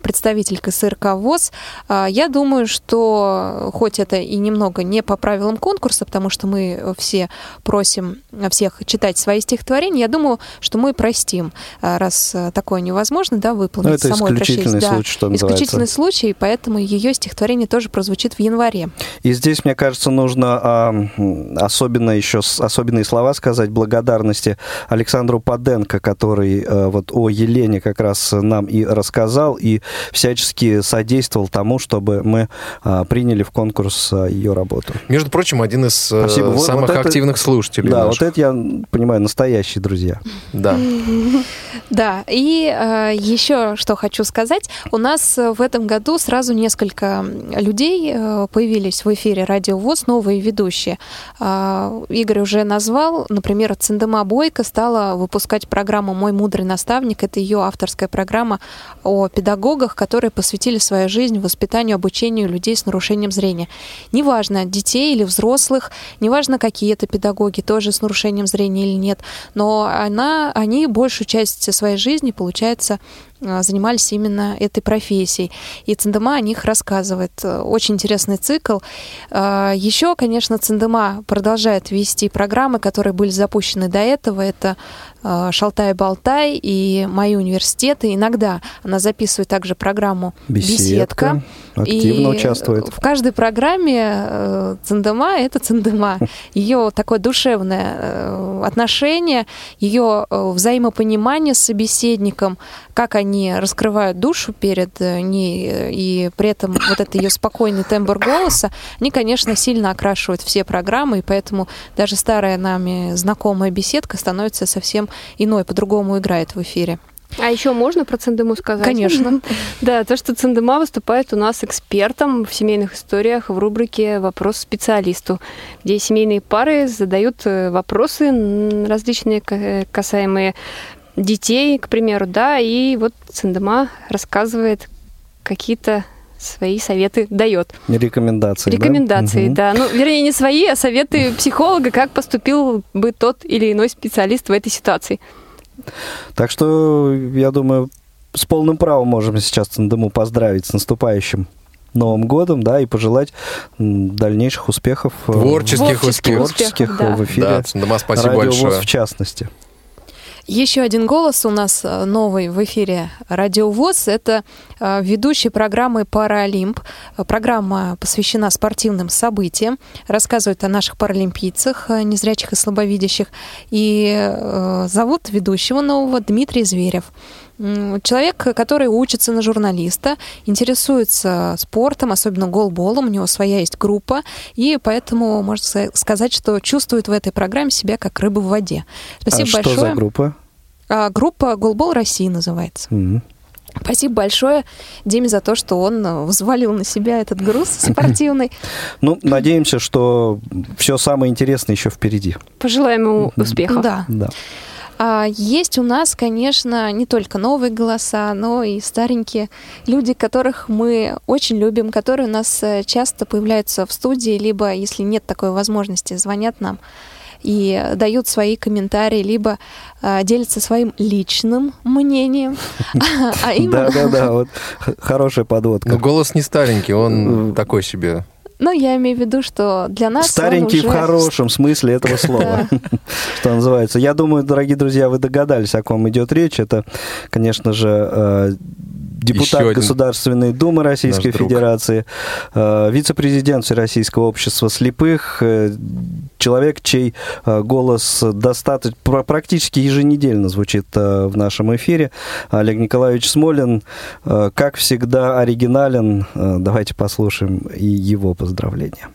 представитель КСРК ВОЗ. А, Я думаю, что хоть это и немного не по правилам конкурса, потому что мы все просим всех читать свои стихотворения, я думаю, что мы простим, а, раз а, такое невозможно, да, выполнить Ну, это самой исключительный прочесть. Да, случай, что называется. Исключительный случай, поэтому ее стихотворение тоже прозвучит в январе. И здесь, мне кажется, нужно а, м, особенно еще особенные слова сказать благодарности Александру Паденко, который а, вот о Елене как раз нам и рассказал, и всячески содействовал тому, чтобы мы а, приняли в конкурс а, ее работу. Между прочим, один из э, Спасибо. Вот- самых вот это- активных слушателей Да, наших. вот это я понимаю, настоящие друзья. Да. Да, и э, еще что хочу сказать. У нас э, в этом году сразу несколько людей э, появились в эфире Радио ВОЗ, новые ведущие. А, Игорь уже назвал, например, Циндема Бойко стала выпускать программу «Мой мудрый наставник». Это ее авторская программа о педагогах, которые посвятили свою жизнь воспитанию, обучению людей с нарушением зрения. Неважно, детей или взрослых, неважно, какие это педагоги, тоже с нарушением зрения или нет, но она, они большую часть своей жизни, получается, занимались именно этой профессией. И Циндема о них рассказывает. Э, Очень интересный цикл. А, Еще, конечно, Циндема продолжает вести программы, которые были запущены до этого. Это «Шалтай-болтай» и «Мои университеты». Иногда она записывает также программу Беседка. «Беседка». Активно И участвует. В каждой программе э, Циндема — это Циндема. Ее такое душевное э, отношение, ее э, взаимопонимание с собеседником, как они раскрывают душу перед э, ней, э, и при этом вот это ее спокойный тембр голоса, они, конечно, сильно окрашивают все программы, и поэтому даже старая нами знакомая беседка становится совсем иной, по-другому играет в эфире. А еще можно про Цендему сказать? Конечно. Да, то, что Цендема выступает у нас экспертом в семейных историях в рубрике «Вопрос специалисту», где семейные пары задают э, вопросы различные, ка- касаемые детей, к примеру, да, и вот Цендема рассказывает какие-то свои советы дает. Рекомендации, да? Рекомендации, Мгм. да. Ну, вернее, не свои, а советы психолога, как поступил бы тот или иной специалист в этой ситуации. Так что, я думаю, с полным правом можем сейчас Цендему поздравить с наступающим Новым годом, да, и пожелать дальнейших успехов. э, Творческих в- успехов. Творческих Да. в эфире. Да, Цендема, спасибо Радио ВОЗ большое. в частности. Еще один голос у нас э, новый в эфире Радио ВОЗ. Это э, ведущий программы «Паралимп». Программа посвящена спортивным событиям, рассказывает о наших паралимпийцах, э, незрячих и слабовидящих. И зовут ведущего нового Дмитрий Зверев. Человек, который учится на журналиста, интересуется спортом, особенно голболом, у него своя есть группа, и поэтому можно ска- сказать, что чувствует в этой программе себя как рыба в воде. Спасибо а что большое. за группа? А, группа Голбол России называется. Мгм. Спасибо большое Диме за то, что он э, взвалил на себя этот груз спортивный. Ну, надеемся, что все самое интересное еще впереди. Пожелаем ему успехов. Да. Да. А есть у нас, конечно, не только новые голоса, но и старенькие люди, которых мы очень любим, которые у нас э, часто появляются в студии, либо, если нет такой возможности, звонят нам и дают свои комментарии, либо э, делятся своим личным мнением. Да-да-да, вот хорошая подводка. Но голос не старенький, он такой себе. Ну, я имею в виду, что для нас Старенький в уже- хорошем смысле этого слова, что называется. Я думаю, дорогие друзья, вы догадались, о ком идет речь. Это, конечно же, э, депутат Еще один Государственной Думы Российской наш. Федерации, э, вице-президент Всероссийского общества слепых, э, человек, чей э, голос достаточно практически еженедельно звучит э, в нашем эфире. Олег Николаевич Смолин, э, как всегда, оригинален. Э, Давайте послушаем и его поздравления.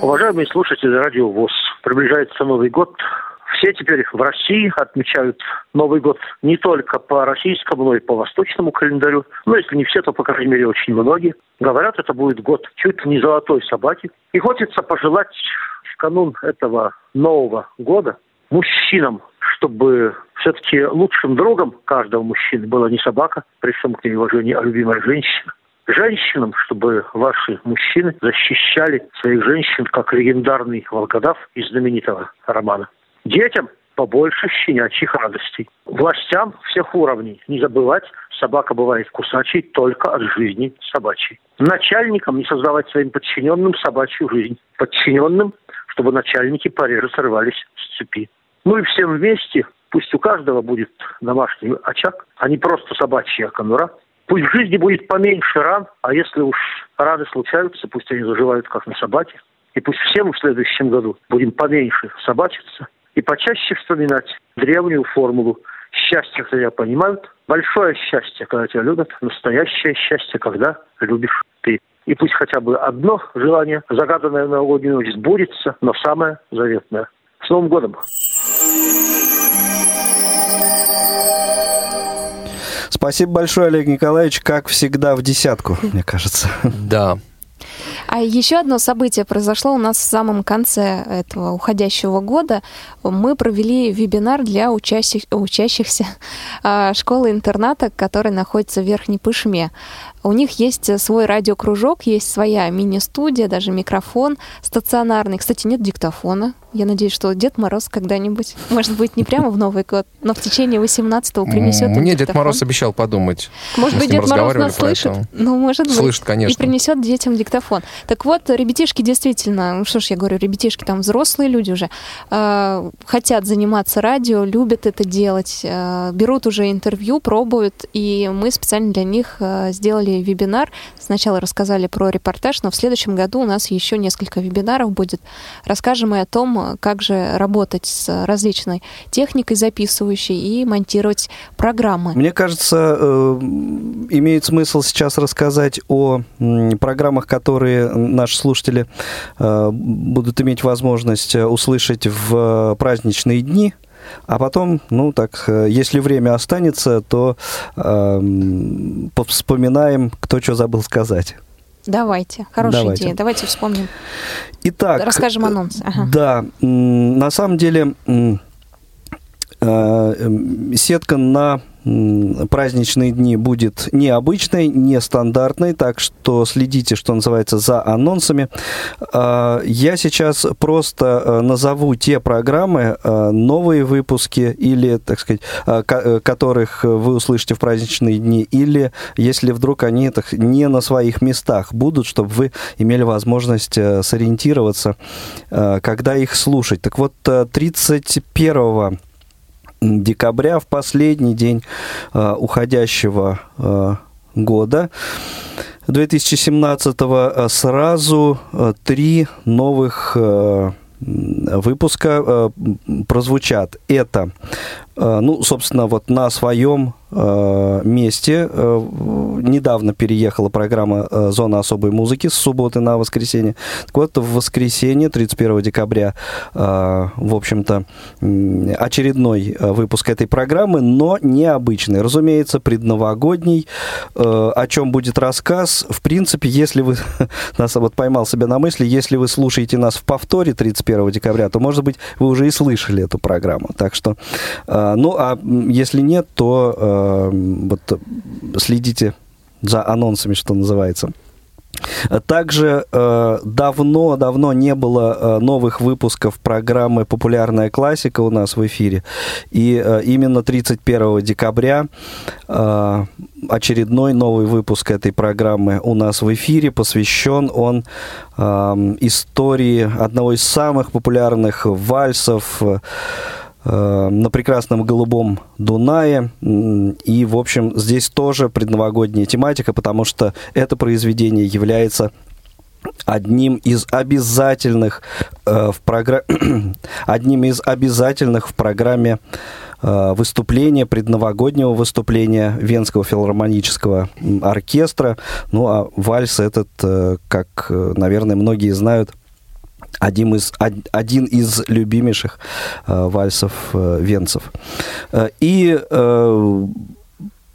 Уважаемые слушатели Радио ВОЗ, приближается Новый год. Все теперь в России отмечают Новый год не только по российскому, но и по восточному календарю. Ну, если не все, то, по крайней мере, очень многие. Говорят, это будет год чуть не золотой собаки. И хочется пожелать в канун этого Нового года мужчинам, чтобы все-таки лучшим другом каждого мужчины была не собака, при всем к ней уважении, а любимая женщина. Женщинам, чтобы ваши мужчины защищали своих женщин, как легендарный волкодав из знаменитого романа. Детям побольше щенячьих радостей. Властям всех уровней не забывать, собака бывает кусачей только от жизни собачьей. Начальникам не создавать своим подчиненным собачью жизнь. Подчиненным, чтобы начальники пореже срывались с цепи. Ну и всем вместе, пусть у каждого будет домашний очаг, а не просто собачья конура. Пусть в жизни будет поменьше ран, а если уж раны случаются, пусть они заживают, как на собаке. И пусть все мы в следующем году будем поменьше собачиться и почаще вспоминать древнюю формулу «Счастье, когда понимают, большое счастье, когда тебя любят, настоящее счастье, когда любишь ты». И пусть хотя бы одно желание, загаданное в новогоднюю ночь, сбудется, но самое заветное. С Новым годом! Спасибо большое, Олег Николаевич, как всегда в десятку, мне кажется. Да. А еще одно событие произошло у нас в самом конце этого уходящего года. Мы провели вебинар для учащих, учащихся а, школы-интерната, который находится в Верхней Пышме. У них есть свой радиокружок, есть своя мини-студия, даже микрофон стационарный. Кстати, нет диктофона. Я надеюсь, что Дед Мороз когда-нибудь, может быть, не прямо в Новый год, но в течение 18-го принесет Мне Дед диктофон. Мороз обещал подумать. Может Мы быть, Дед Мороз нас слышит? Ну, может быть. Слышит, конечно. И принесет детям диктофон. Так вот, ребятишки действительно, ну что ж я говорю, ребятишки там взрослые люди уже, э, хотят заниматься радио, любят это делать, э, берут уже интервью, пробуют, и мы специально для них э, сделали вебинар. Сначала рассказали про репортаж, но в следующем году у нас еще несколько вебинаров будет. Расскажем и о том, как же работать с различной техникой записывающей и монтировать программы. Мне кажется, э, имеет смысл сейчас рассказать о программах, которые наши слушатели э, будут иметь возможность э, услышать в праздничные дни. А потом, ну так, э, если время останется, то э, вспоминаем, кто что забыл сказать. Давайте, хорошая Давайте. идея. Давайте вспомним. Итак, Расскажем анонс. Ага. Да, на самом деле э, сетка на праздничные дни будет необычной, нестандартной, так что следите, что называется, за анонсами. А, Я сейчас просто э, назову те программы, э, новые выпуски или, так сказать, э, ко- которых вы услышите в праздничные дни, или если вдруг они так, не на своих местах будут, чтобы вы имели возможность сориентироваться, когда их слушать. Так вот, э, 31 декабря, в последний день э, уходящего э, года 2017 э, сразу три новых выпуска прозвучат. Это, ну, собственно, вот на своем месте э, недавно переехала программа э, «Зона особой музыки» с субботы на воскресенье. Так вот, в воскресенье, 31 декабря, э, в общем-то, очередной э, выпуск этой программы, но необычный. Разумеется, предновогодний. Э, О чем будет рассказ? В принципе, если вы... Нас вот поймал себя на мысли, если вы слушаете нас в повторе 31 декабря, то, может быть, вы уже и слышали эту программу. Так что, э, ну, а если нет, то э, вот э, следите за анонсами, что называется. Также э, давно-давно не было э, новых выпусков программы «Популярная классика» у нас в эфире. И э, именно 31 декабря э, очередной новый выпуск этой программы у нас в эфире. Посвящен он э, истории одного из самых популярных вальсов э, э, на прекрасном голубом Дунае. И, в общем, здесь тоже предновогодняя тематика, потому что это произведение является одним из обязательных э, в програ- одним из обязательных в программе э, выступления, предновогоднего выступления Венского филармонического оркестра. Ну, а вальс этот, э, как, э, наверное, многие знают, один из, од- один из любимейших э, вальсов э, венцев. Э, и, э,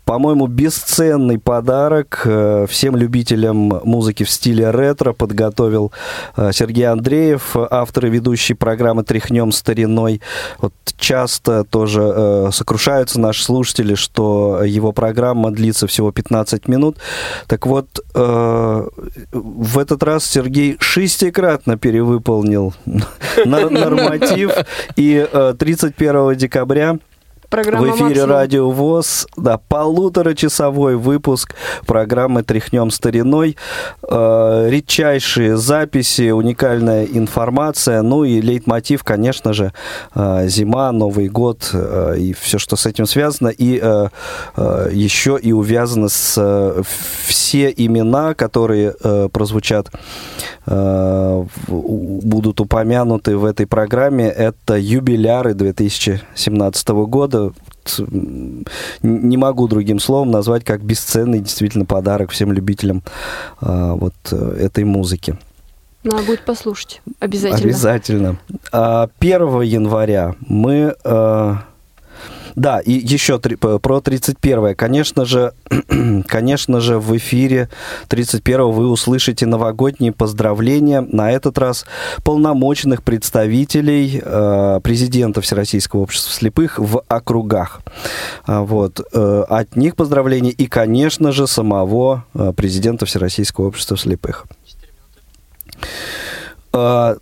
по-моему, бесценный подарок э, всем любителям музыки в стиле ретро подготовил э, Сергей Андреев, автор и ведущий программы «Тряхнем стариной». Вот часто тоже э, сокрушаются наши слушатели, что его программа длится всего 15 минут. Так вот, в этот раз Сергей шестикратно перевыполнил норматив, и э, 31 декабря Программа в эфире «Максимум». Радио ВОЗ, да, полуторачасовой выпуск программы «Тряхнем стариной». Э, редчайшие записи, уникальная информация, ну и лейтмотив, конечно же, э, зима, Новый год э, и все, что с этим связано. И э, э, еще и увязано с э, все имена, которые э, прозвучат, э, будут упомянуты в этой программе. Это юбиляры 2017 года. Не могу другим словом назвать как бесценный действительно подарок всем любителям э, вот э, этой музыки. Надо будет послушать. Обязательно. Обязательно. А, 1 января мы... да, и еще три- про 31 Конечно же, конечно же, в эфире 31 вы услышите новогодние поздравления. На этот раз полномочных представителей э, президента Всероссийского общества слепых в округах. А, Вот. э, От них поздравления и, конечно же, самого э, президента Всероссийского общества слепых. Э,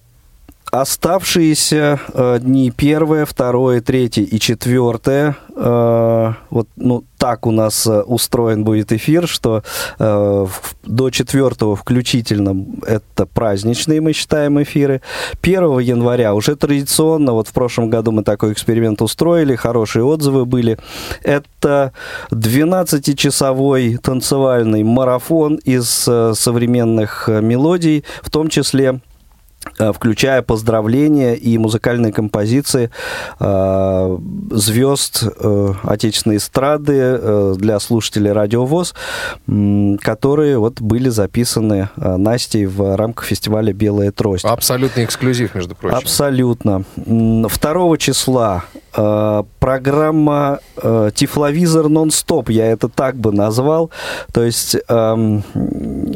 Оставшиеся э, дни первое, второе, третье и четвертое, э, вот ну, так у нас э, устроен будет эфир, что э, в- до четвертого включительно это праздничные, мы считаем, эфиры. 1 января уже традиционно, вот в прошлом году мы такой эксперимент устроили, хорошие отзывы были. Это 12-часовой танцевальный марафон из э, современных э, мелодий, в том числе включая поздравления и музыкальные композиции э, звезд э, отечественной эстрады э, для слушателей Радио ВОЗ, м, которые вот были записаны э, Настей в рамках фестиваля «Белая трость». Абсолютный эксклюзив, между прочим. Абсолютно. М, 2 числа э, программа э, «Тифловизор нон-стоп», я это так бы назвал. То есть эм,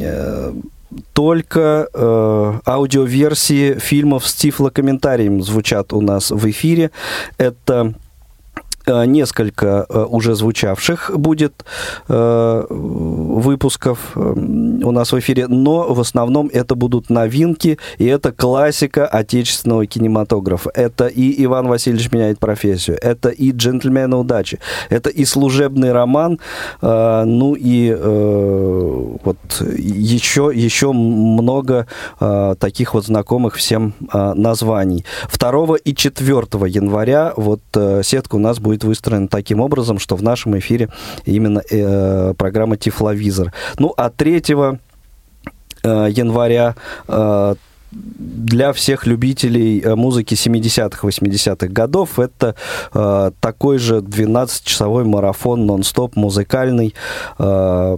э, только э, аудиоверсии фильмов с тифлокомментарием звучат у нас в эфире. Это несколько э, уже звучавших будет э, выпусков э, у нас в эфире, но в основном это будут новинки, и это классика отечественного кинематографа. Это и Иван Васильевич меняет профессию, это и джентльмены удачи, это и служебный роман, э, ну и э, вот еще, еще много э, таких вот знакомых всем э, названий. 2 и 4 января вот э, сетка у нас будет выстроена таким образом, что в нашем эфире именно э, программа Тифловизор. Ну, а 3 э, января э, для всех любителей э, музыки 70-х, 80-х годов это э, такой же 12-часовой марафон нон-стоп музыкальный. Э,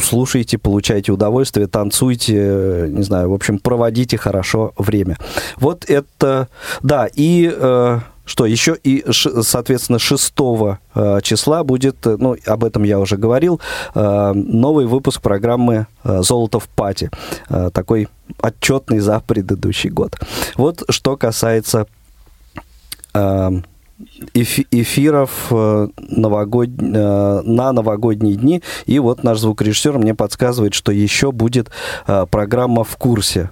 слушайте, получайте удовольствие, танцуйте, не знаю, в общем, проводите хорошо время. Вот это, да, и... Э, что еще и, соответственно, 6 э, числа будет, э, ну, об этом я уже говорил, э, новый выпуск программы «Золото в пати». Такой отчетный за предыдущий год. Вот что касается эфи- эфиров новогод- на новогодние дни. И вот наш звукорежиссер мне подсказывает, что еще будет программа «В курсе».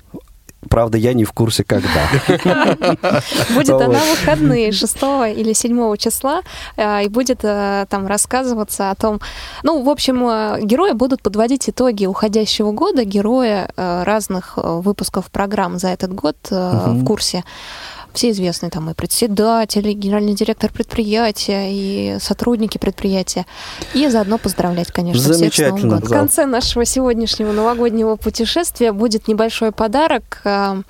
Правда, я не в курсе, когда. Будет она выходные 6 или 7 числа, э, и будет э, там рассказываться о том... Ну, в общем, э, герои будут подводить итоги уходящего года, герои разных выпусков программ за этот год в курсе. Все известные там и председатель, и генеральный директор предприятия, и сотрудники предприятия. И заодно поздравлять, конечно, всех с Новым годом. В конце нашего сегодняшнего новогоднего путешествия будет небольшой подарок. Э,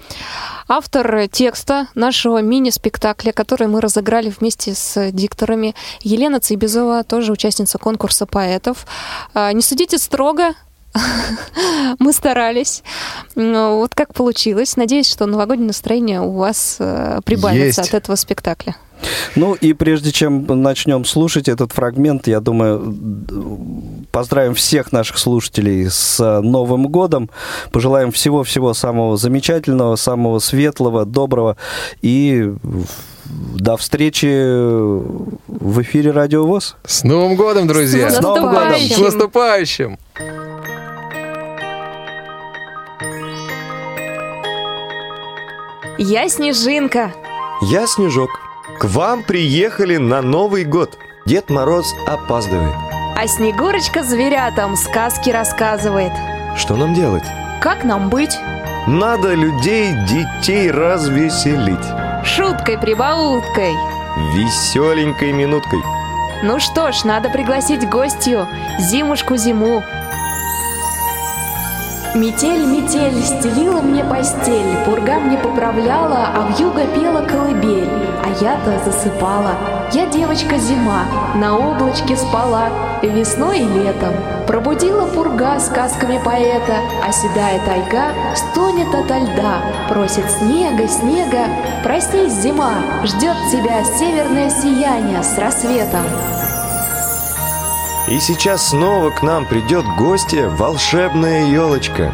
Автор текста нашего мини-спектакля, который мы разыграли вместе с дикторами, Елена Цейбезова, тоже участница конкурса поэтов. Э, Не судите строго, мы старались. Ну, Вот как получилось. Надеюсь, что новогоднее настроение у вас э, прибавится Есть. от этого спектакля. Ну и прежде чем начнем слушать этот фрагмент, я думаю, поздравим всех наших слушателей с Новым годом, пожелаем всего-всего самого замечательного, самого светлого, доброго и до встречи в эфире Радио ВОЗ. С Новым годом, друзья! С Новым годом! С наступающим! Я Снежинка. Я Снежок. К вам приехали на Новый год. Дед Мороз опаздывает. А Снегурочка зверятам сказки рассказывает. Что нам делать? Как нам быть? Надо людей, детей развеселить. Шуткой-прибауткой. Веселенькой минуткой. Ну что ж, надо пригласить гостью зимушку зиму. Метель, метель, стелила мне постель, Пурга мне поправляла, а вьюга пела колыбель, А я-то засыпала. Я девочка зима, на облачке спала, Весной и летом. Пробудила пурга сказками поэта, А седая тайга стонет ото льда, Просит снега, снега, проснись, зима, Ждет тебя северное сияние с рассветом. И сейчас снова к нам придет гостья волшебная елочка.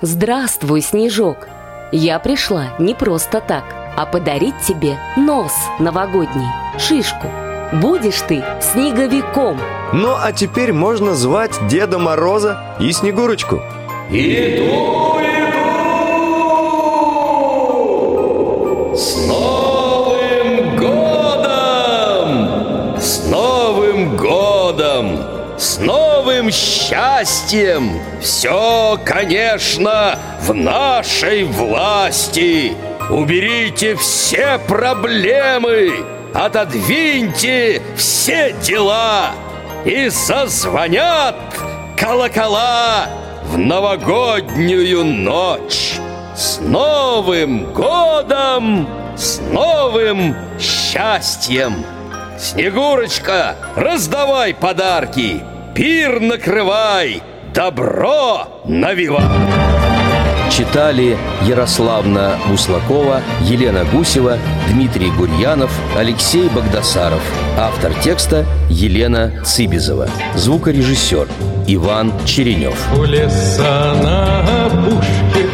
Здравствуй, Снежок. Я пришла не просто так, а подарить тебе нос новогодний, шишку. Будешь ты снеговиком. Ну а теперь можно звать Деда Мороза и Снегурочку. Иду! Новым счастьем! Все, конечно, в нашей власти! Уберите все проблемы! отодвиньте все дела И зазвонят колокола в новогоднюю ночь С Новым годом, с новым счастьем! Снегурочка, раздавай подарки, пир накрывай, добро навивай! Читали Ярославна Буслакова, Елена Гусева, Дмитрий Гурьянов, Алексей Богдасаров. Автор текста Елена Цибизова. Звукорежиссер Иван Черенев. У леса на опушке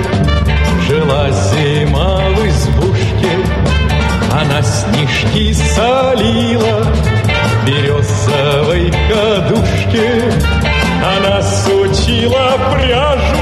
Жила зима в избушке Она снежки солила Березовой кадушке Она сучила прямо